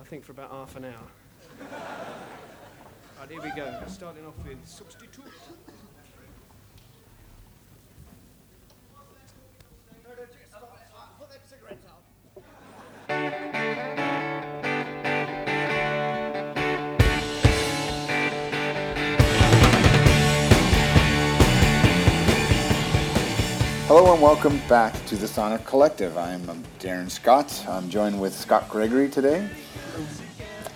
I think for about half an hour. right, here we go. Starting off with substitute. Hello and welcome back to the Sonic Collective. I'm um, Darren Scott. I'm joined with Scott Gregory today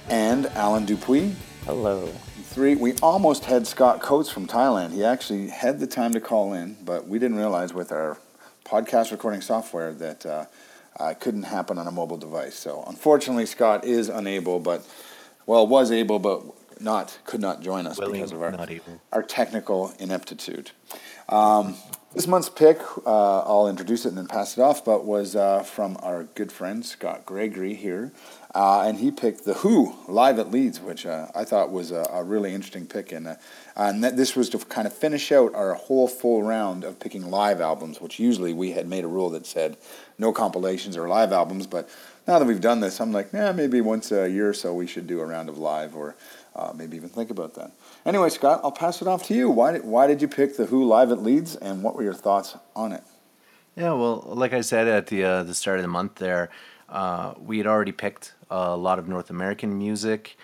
and Alan Dupuis. Hello. Three. We almost had Scott Coates from Thailand. He actually had the time to call in, but we didn't realize with our podcast recording software that uh, uh, it couldn't happen on a mobile device. So unfortunately, Scott is unable, but well, was able, but not could not join us Willing, because of our not our technical ineptitude. Um, this month's pick, uh, I'll introduce it and then pass it off, but was uh, from our good friend Scott Gregory here. Uh, and he picked The Who live at Leeds, which uh, I thought was a, a really interesting pick. And, uh, and that this was to kind of finish out our whole full round of picking live albums, which usually we had made a rule that said no compilations or live albums. But now that we've done this, I'm like, yeah, maybe once a year or so we should do a round of live or uh, maybe even think about that. Anyway, Scott, I'll pass it off to you. Why did, why did you pick The Who live at Leeds, and what were your thoughts on it? Yeah, well, like I said at the uh, the start of the month, there, uh, we had already picked a lot of North American music.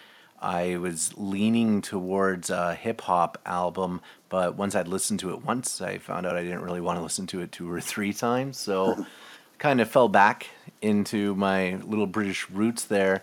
I was leaning towards a hip hop album, but once I'd listened to it once, I found out I didn't really want to listen to it two or three times. So, kind of fell back into my little British roots there.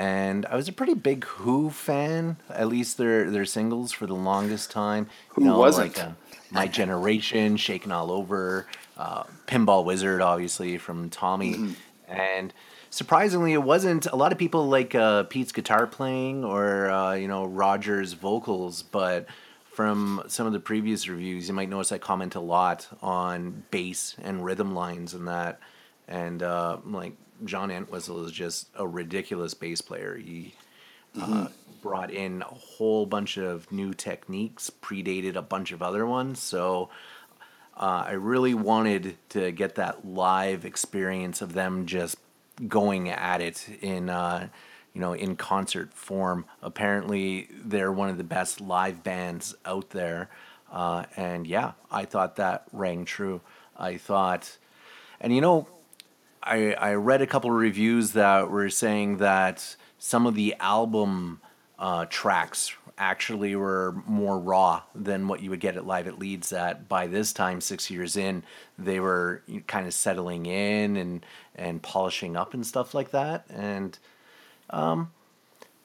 And I was a pretty big Who fan, at least their their singles for the longest time. Who wasn't? Like, uh, My Generation, Shakin' All Over, uh, Pinball Wizard, obviously from Tommy, and surprisingly, it wasn't a lot of people like uh, Pete's guitar playing or uh, you know Roger's vocals, but from some of the previous reviews, you might notice I comment a lot on bass and rhythm lines and that, and uh, like John Entwistle is just a ridiculous bass player. He uh, brought in a whole bunch of new techniques, predated a bunch of other ones. So uh, I really wanted to get that live experience of them just going at it in, uh, you know, in concert form. Apparently, they're one of the best live bands out there, uh, and yeah, I thought that rang true. I thought, and you know, I, I read a couple of reviews that were saying that some of the album uh, tracks actually were more raw than what you would get at live at Leeds. That by this time, six years in, they were kind of settling in and and polishing up and stuff like that. And um,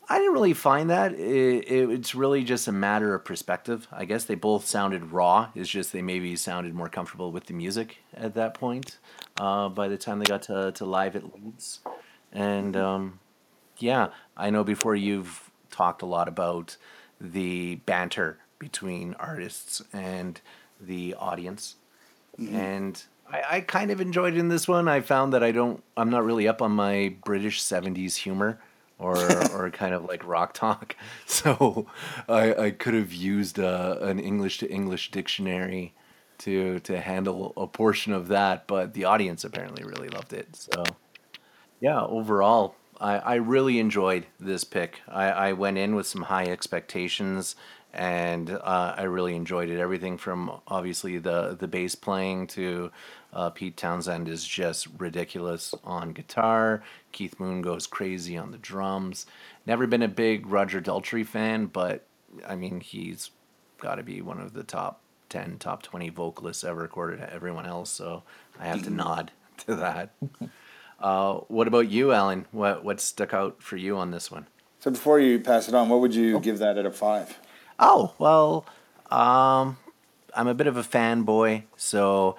I didn't really find that. It, it, it's really just a matter of perspective. I guess they both sounded raw. It's just they maybe sounded more comfortable with the music at that point. Uh, by the time they got to, to live at Leeds, and um, yeah, I know before you've talked a lot about the banter between artists and the audience, and I, I kind of enjoyed it in this one. I found that I don't, I'm not really up on my British '70s humor or or kind of like rock talk, so I I could have used uh, an English to English dictionary to to handle a portion of that, but the audience apparently really loved it. So yeah, overall, I, I really enjoyed this pick. I, I went in with some high expectations, and uh, I really enjoyed it. Everything from obviously the the bass playing to uh, Pete Townshend is just ridiculous on guitar. Keith Moon goes crazy on the drums. Never been a big Roger Daltrey fan, but I mean he's got to be one of the top 10, top 20 vocalists ever recorded to everyone else. So I have to nod to that. Uh, what about you, Alan? What what stuck out for you on this one? So before you pass it on, what would you give that at a five? Oh well, um, I'm a bit of a fanboy, so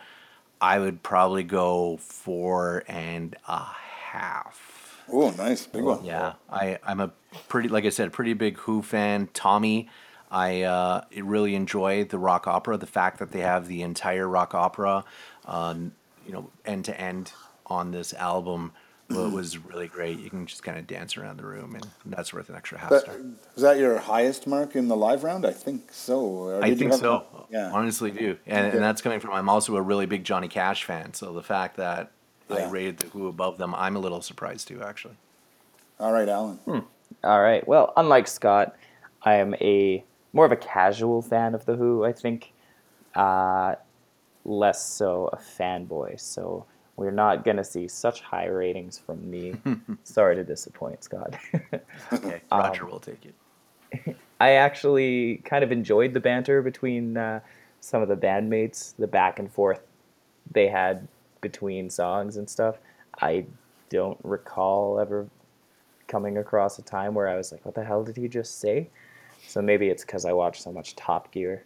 I would probably go four and a half. Oh, nice, big one. Yeah, I I'm a pretty like I said, pretty big Who fan. Tommy, I uh, really enjoy the rock opera. The fact that they have the entire rock opera, um, you know, end to end on this album wa- was really great. You can just kind of dance around the room, and that's worth an extra half That, star. was that your highest mark in the live round? I think so. Or I did you think have- so. Yeah. honestly do, and, Okay. and that's coming from I'm also a really big Johnny Cash fan. So the fact that I Yeah. rated the Who above them, I'm a little surprised too, actually. All right, Alan. All right. Well, unlike Scott, I am a more of a casual fan of the Who. I think, uh, less so a fanboy. So we're not gonna see such high ratings from me. Sorry to disappoint, Scott. Okay, Um, Roger will take it. I actually kind of enjoyed the banter between uh, some of the bandmates, the back and forth they had between songs and stuff. I don't recall ever coming across a time where I was like, "What the hell did he just say?" So maybe it's because I watch so much Top Gear.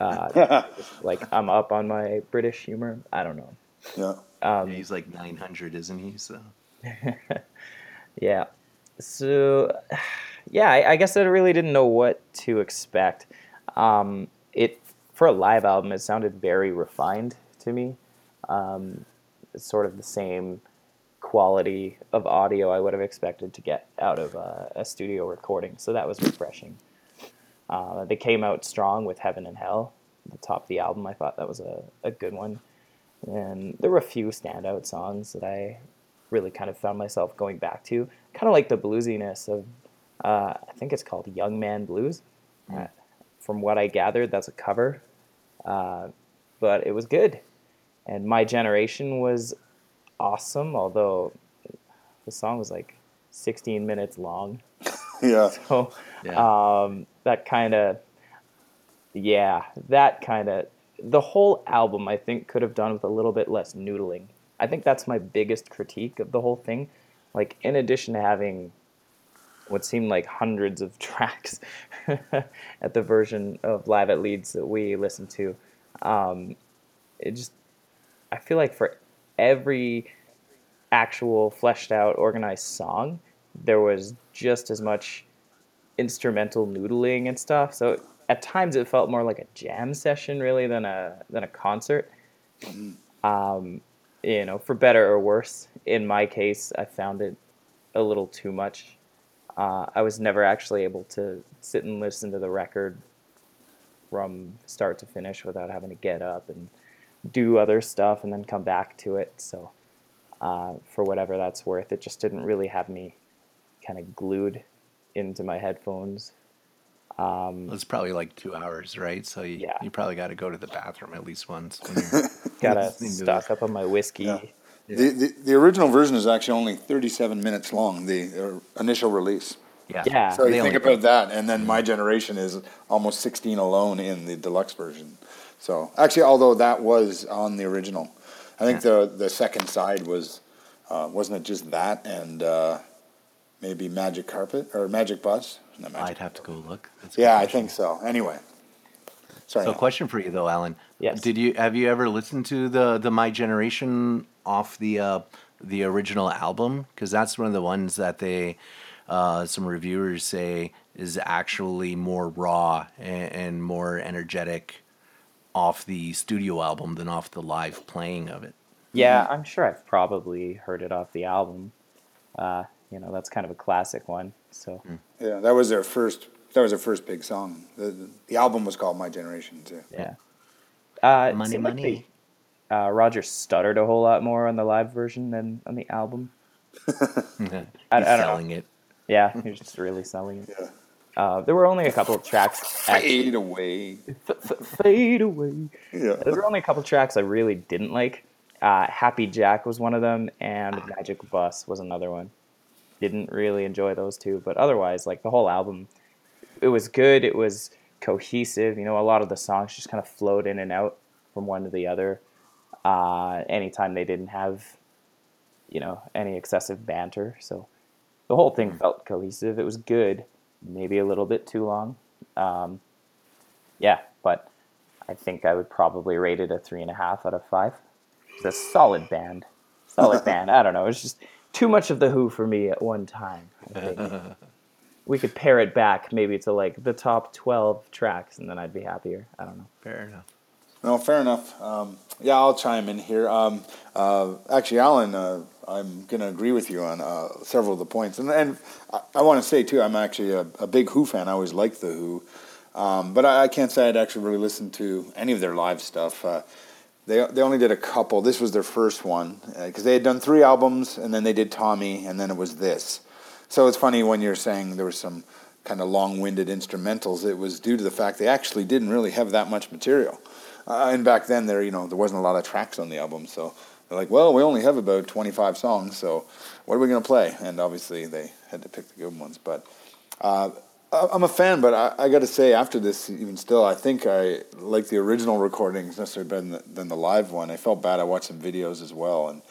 Uh, like I'm up on my British humor. I don't know. yeah. Um, he's like 900, isn't he? So Yeah. So, yeah, I, I guess I really didn't know what to expect. Um, it for a live album, it sounded very refined to me. Um, it's sort of the same quality of audio I would have expected to get out of a, a studio recording. So that was refreshing. Uh, they came out strong with Heaven and Hell, the top of the album. I thought that was a, a good one. And there were a few standout songs that I really kind of found myself going back to. Kind of like the bluesiness of, uh, I think it's called Young Man Blues. Uh, from what I gathered, that's a cover. Uh, but it was good. And My Generation was awesome, although the song was like 16 minutes long. Yeah. So yeah, um, that kind of, yeah, that kind of, the whole album I think could have done with a little bit less noodling. I think that's my biggest critique of the whole thing. Like, in addition to having what seemed like hundreds of tracks at the version of Live at Leeds that we listened to, um, it just, I feel like for every actual fleshed out organized song, there was just as much instrumental noodling and stuff. So at times it felt more like a jam session really than a than a concert. Um, you know, for better or worse. In my case, I found it a little too much. Uh, I was never actually able to sit and listen to the record from start to finish without having to get up and do other stuff and then come back to it. So, uh, for whatever that's worth, it just didn't really have me kind of glued into my headphones. Um, it's probably like two hours, right? So you, Yeah. you probably got to go to the bathroom at least once. Gotta stock up on my whiskey. Yeah. The, the the original version is actually only 37 minutes long. The uh, initial release. yeah, Yeah. So you think only about that, and then My Generation is almost 16 alone in the deluxe version. So actually, although that was on the original, I think the the second side was uh, wasn't it just that and uh, maybe Magic Carpet or Magic Bus? Not Magic I'd have to go look. That's a Yeah, I think so. Anyway, sorry. So, Alan. question for you though, Alan. Yes. Did you have you ever listened to the the My Generation off the uh, the original album? Because that's one of the ones that they uh, some reviewers say is actually more raw and, and more energetic off the studio album than off the live playing of it. Yeah, I'm sure I've probably heard it off the album. Uh, you know, that's kind of a classic one. So yeah, that was their first. That was their first big song. The, the, the album was called My Generation too. yeah. Uh, it Money, like money. they- uh, Roger stuttered a whole lot more on the live version than on the album. He's I, I don't know. selling it. Yeah, he was just really selling it. Yeah. Uh, there were only a couple of tracks. Actually, Fade away. f- f- fade away. Yeah. There were only a couple tracks I really didn't like. Uh, Happy Jack was one of them, and Magic Bus was another one. Didn't really enjoy those two, but otherwise, like the whole album, it was good. It was cohesive. You know, a lot of the songs just kind of flowed in and out from one to the other. Uh, anytime they didn't have, you know, any excessive banter, so the whole thing felt cohesive. It was good. Maybe a little bit too long. Um, yeah, but I think I would probably rate it a three and a half out of five. It's a solid band. Solid band. I don't know. It's just too much of the Who for me at one time. We could pare it back maybe to like the top 12 tracks and then I'd be happier. I don't know. Fair enough. No, fair enough. Um, yeah, I'll chime in here. Um, uh, actually, Alan, uh, I'm going to agree with you on uh, several of the points. And, and I, I want to say, too, I'm actually a, a big Who fan. I always liked The Who. Um, but I, I can't say I'd actually really listened to any of their live stuff. Uh, they, they only did a couple. This was their first one because they had done three albums, and then they did Tommy, and then it was this. So it's funny when you're saying there was some kind of long-winded instrumentals. It was due to the fact they actually didn't really have that much material. Uh, and back then, there you know there wasn't a lot of tracks on the album, so they're like, well, we only have about 25 songs, so what are we going to play? And obviously, they had to pick the good ones. But uh, I'm a fan, but I, I got to say, after this, even still, I think I like the original recordings necessarily better than the, than the live one. I felt bad. I watched some videos as well, and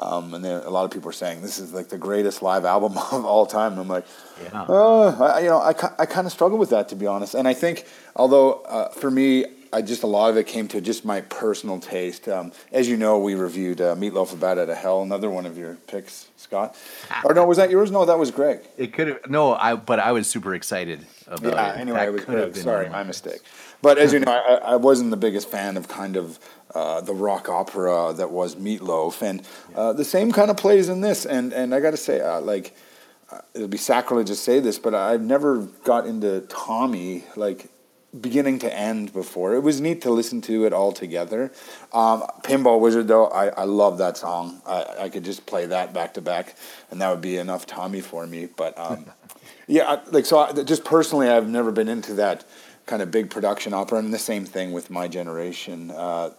um, and then a lot of people are saying this is like the greatest live album of all time. And I'm like, Yeah. uh, I, you know, I, I kind of struggle with that to be honest. And I think, although uh, for me, I just a lot of it came to just my personal taste. Um, as you know, we reviewed uh, Meatloaf About Bat Out of Hell, another one of your picks, Scott. or no, was that yours? No, that was Greg. It could have no, I but I was super excited about Yeah, it. anyway, That it was Greg. Sorry, one. my mistake. But as you know, I, I wasn't the biggest fan of kind of uh, the rock opera that was Meatloaf, and uh, the same kind of plays in this. And and I got to say, uh, like, uh, it'll be sacrilege to say this, but I've never got into Tommy like beginning to end before. It was neat to listen to it all together. Um, Pinball Wizard, though, I, I love that song. I, I could just play that back to back, and that would be enough Tommy for me. But um, yeah, I- like so, I, just personally, I've never been into that kind of big production opera, and the same thing with my generation. Uh,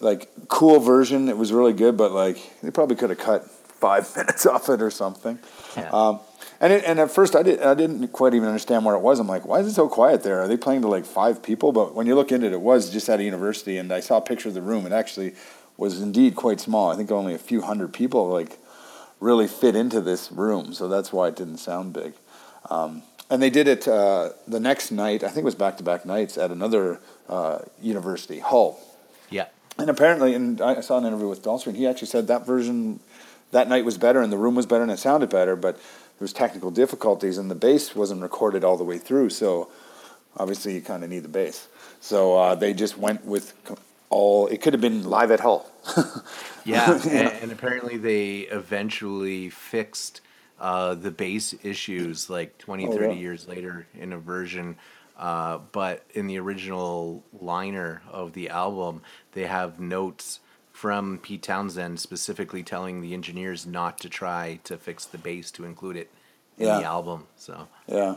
like cool version, it was really good, but like they probably could have cut five minutes off it or something. Yeah. Um, and it, and at first I did I didn't quite even understand where it was. I'm like, why is it so quiet there? Are they playing to like five people? But when you look into it, it was just at a university, and I saw a picture of the room. It actually was indeed quite small. I think only a few hundred people like really fit into this room, so that's why it didn't sound big. Um, and they did it uh, the next night. I think it was back to back nights at another uh, university, Hull. Yeah. And apparently, and I saw an interview with Dahlstrom, he actually said that version that night was better and the room was better and it sounded better, but there was technical difficulties and the bass wasn't recorded all the way through. So obviously, you kind of need the bass. So uh, they just went with all. It could have been live at Hull. Yeah, and, and apparently they eventually fixed uh, the bass issues like 20, Oh, 30 yeah. years later in a version. Uh, but in the original liner of the album, they have notes from Pete Townshend specifically telling the engineers not to try to fix the bass to include it in Yeah. the album. So Yeah,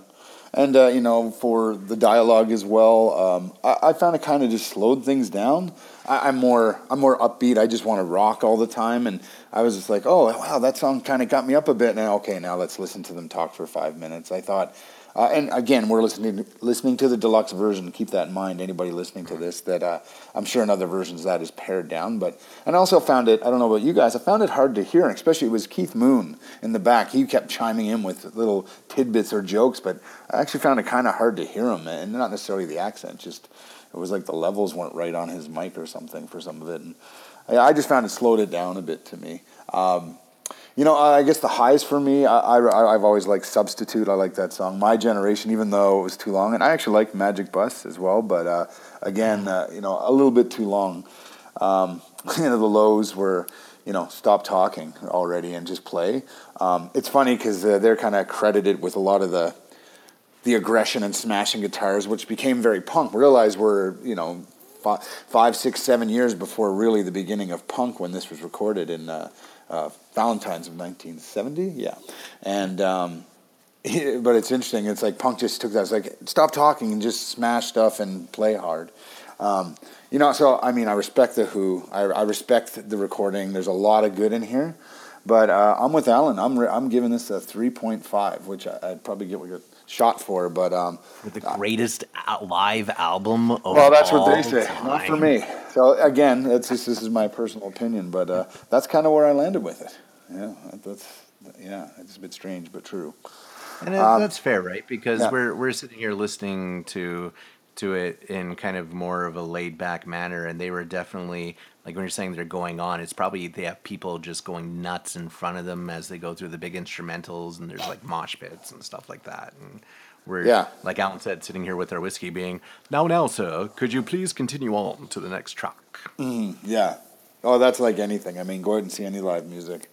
and uh, you know, for the dialogue as well, um, I, I found it kind of just slowed things down. I, I'm more, I'm more upbeat. I just want to rock all the time, and I was just like, oh wow, that song kind of got me up a bit. Now, okay, now let's listen to them talk for five minutes. I thought. Uh, and again, we're listening listening to the deluxe version. Keep that in mind. Anybody listening to this, that uh, I'm sure in other versions that is pared down. But and I also found it. I don't know about you guys. I found it hard to hear, especially it was Keith Moon in the back. He kept chiming in with little tidbits or jokes, but I actually found it kind of hard to hear him, and not necessarily the accent. Just it was like the levels weren't right on his mic or something for some of it, and I, I just found it slowed it down a bit to me. Um, you know, I guess the highs for me, I, I, I've always liked Substitute. I like that song. My Generation, even though it was too long. And I actually like Magic Bus as well, but uh, again, uh, you know, a little bit too long. Um, you know, the lows were, you know, stop talking already and just play. Um, it's funny because uh, they're kind of credited with a lot of the the aggression and smashing guitars, which became very punk. Realize we're, you know, fi- five, six, seven years before really the beginning of punk when this was recorded in uh, uh, Valentine's of 1970. Yeah. And, um, but it's interesting. It's like punk just took that. It's like, stop talking and just smash stuff and play hard. Um, you know, so I mean, I respect the Who. I, I respect the recording. There's a lot of good in here, but uh, I'm with Alan. I'm re- I'm giving this a 3.5, which I, I'd probably get a shot for. But um, for the greatest a- live album of well, that's what they say, not for me. So again, it's just, this is my personal opinion, but uh, that's kind of where I landed with it. Yeah, that's yeah, it's a bit strange, but true. And it, that's fair, right? Because Um, yeah. we're we're sitting here listening to to it in kind of more of a laid back manner, and they were definitely like when you're saying they're going on. It's probably they have people just going nuts in front of them as they go through the big instrumentals, and there's like mosh pits and stuff like that. And we're Yeah. like Alan said, sitting here with our whiskey, being now now, sir, could you please continue on to the next track? Mm, yeah. Oh, that's like anything. I mean, go out and see any live music.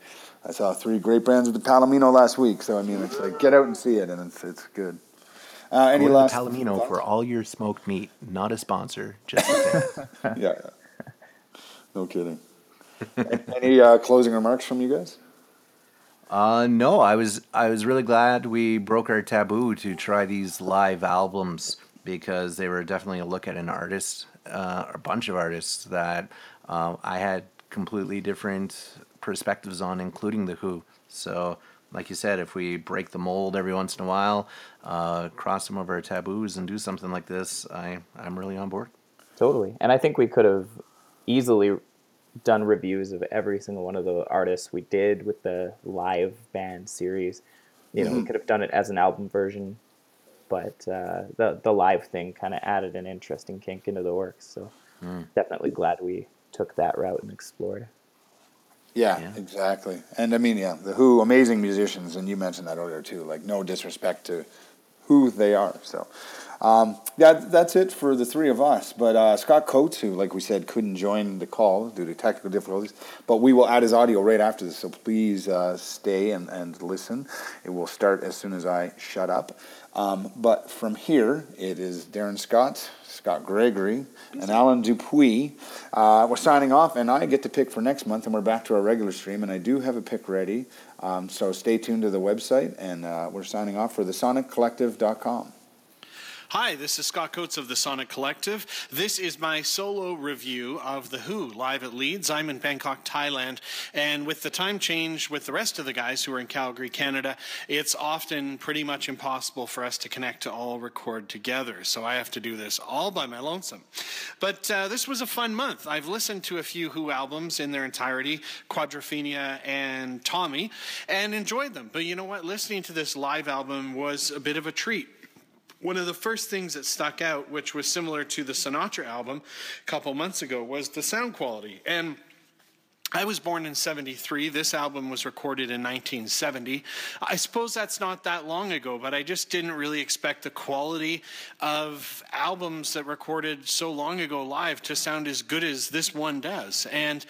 I saw three great bands with the Palomino last week, so I mean, it's like get out and see it, and it's it's good. Uh, any Go to last Palomino for all your smoked meat. Not a sponsor, just a fan. yeah, yeah. No kidding. any uh, closing remarks from you guys? Uh, no, I was I was really glad we broke our taboo to try these live albums because they were definitely a look at an artist, uh, a bunch of artists that uh, I had completely different perspectives on, including the Who. So, like you said, if we break the mold every once in a while, uh, cross some of our taboos, and do something like this, I I'm really on board. Totally. And I think we could have easily done reviews of every single one of the artists we did with the live band series. You know, we could have done it as an album version, but uh, the the live thing kind of added an interesting kink into the works. So definitely glad we took that route and explored. Yeah, Yeah. exactly. And I mean, yeah, the Who, amazing musicians, and you mentioned that earlier too. Like, no disrespect to who they are. So, um, yeah, that's it for the three of us. But uh, Scott Coates, who, like we said, couldn't join the call due to technical difficulties, but we will add his audio right after this. So please uh, stay and, and listen. It will start as soon as I shut up. Um, but from here, it is Darren Scott, Scott Gregory, and Alan Dupuis. Uh, we're signing off, and I get to pick for next month, and we're back to our regular stream. And I do have a pick ready, um, so stay tuned to the website, and uh, we're signing off for thesoniccollective.com. Hi, this is Scott Coates of the Sonic Collective. This is my solo review of The Who live at Leeds. I'm in Bangkok, Thailand, and with the time change with the rest of the guys who are in Calgary, Canada, it's often pretty much impossible for us to connect to all record together. So I have to do this all by my lonesome. But uh, this was a fun month. I've listened to a few Who albums in their entirety, Quadrophenia and Tommy, and enjoyed them. But you know what? Listening to this live album was a bit of a treat one of the first things that stuck out, which was similar to the Sinatra album a couple months ago, was the sound quality. And I was born in 73. This album was recorded in 1970. I suppose that's not that long ago, but I just didn't really expect the quality of albums that recorded so long ago live to sound as good as this one does. And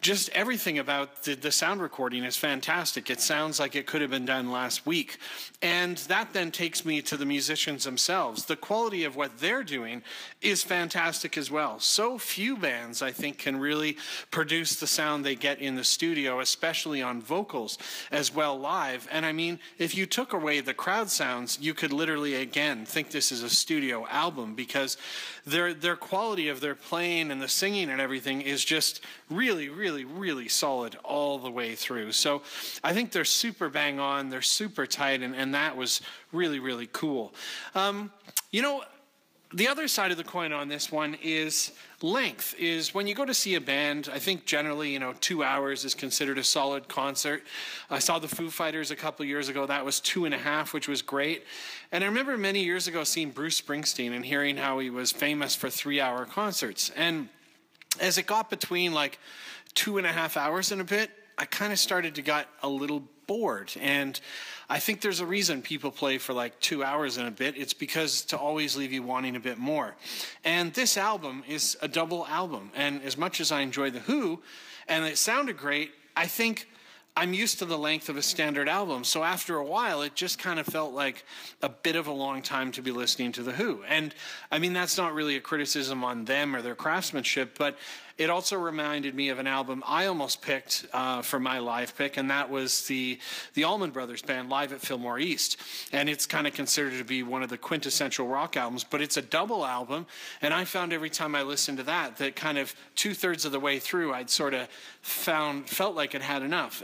just everything about the, the sound recording is fantastic. It sounds like it could have been done last week. And that then takes me to the musicians themselves. The quality of what they're doing is fantastic as well. So few bands, I think, can really produce the sound they get in the studio, especially on vocals as well live. And I mean, if you took away the crowd sounds, you could literally, again, think this is a studio album because their, their quality of their playing and the singing and everything is just really, really, really solid all the way through. So I think they're super bang on, they're super tight, and, and that was really, really cool. Um, you know, the other side of the coin on this one is length is when you go to see a band i think generally you know two hours is considered a solid concert. I saw the foo fighters a couple years ago. That was two and a half which was great. And i remember many years ago seeing bruce springsteen and hearing how he was famous for three hour concerts. And as it got between like two and a half hours and a bit i kind of started to get a little bored and I think there's a reason people play for like two hours and a bit. It's because to always leave you wanting a bit more. And this album is a double album. And as much as I enjoy The Who, and it sounded great, I think I'm used to the length of a standard album. So after a while, it just kind of felt like a bit of a long time to be listening to The Who. And I mean, that's not really a criticism on them or their craftsmanship, but it also reminded me of an album I almost picked uh, for my live pick, and that was the the Allman Brothers Band live at Fillmore East. And it's kind of considered to be one of the quintessential rock albums, but it's a double album. And I found every time I listened to that, that kind of two thirds of the way through, I'd sort of found felt like it had enough.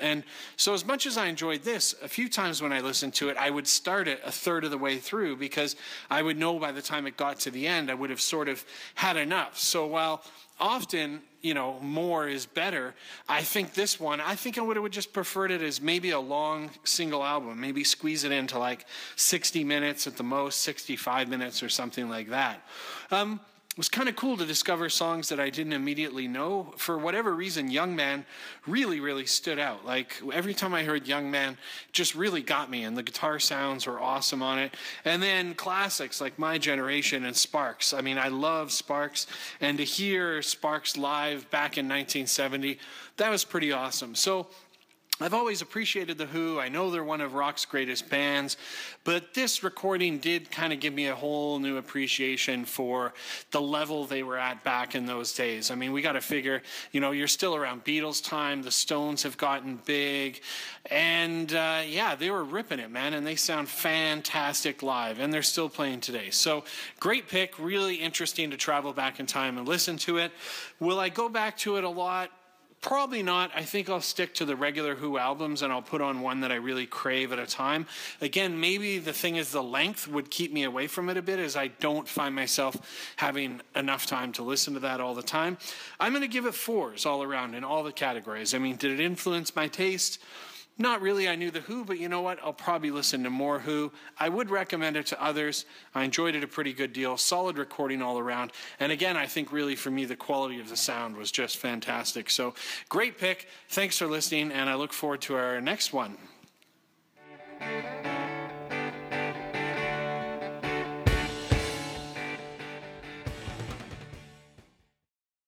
So, as much as I enjoyed this, a few times when I listened to it, I would start it a third of the way through because I would know by the time it got to the end, I would have sort of had enough. So while often you know more is better i think this one i think i would have just preferred it as maybe a long single album maybe squeeze it into like 60 minutes at the most 65 minutes or something like that um, it was kind of cool to discover songs that I didn't immediately know. For whatever reason, Young Man really, really stood out. Like every time I heard Young Man, just really got me, and the guitar sounds were awesome on it. And then classics like My Generation and Sparks. I mean, I love Sparks, and to hear Sparks live back in 1970, that was pretty awesome. So I've always appreciated The Who. I know they're one of rock's greatest bands, but this recording did kind of give me a whole new appreciation for the level they were at back in those days. I mean, we got to figure, you know, you're still around Beatles time, the Stones have gotten big, and uh, yeah, they were ripping it, man, and they sound fantastic live, and they're still playing today. So, great pick, really interesting to travel back in time and listen to it. Will I go back to it a lot? Probably not. I think I'll stick to the regular Who albums and I'll put on one that I really crave at a time. Again, maybe the thing is the length would keep me away from it a bit as I don't find myself having enough time to listen to that all the time. I'm going to give it fours all around in all the categories. I mean, did it influence my taste? Not really, I knew The Who, but you know what? I'll probably listen to more Who. I would recommend it to others. I enjoyed it a pretty good deal. Solid recording all around. And again, I think really for me, the quality of the sound was just fantastic. So great pick. Thanks for listening, and I look forward to our next one.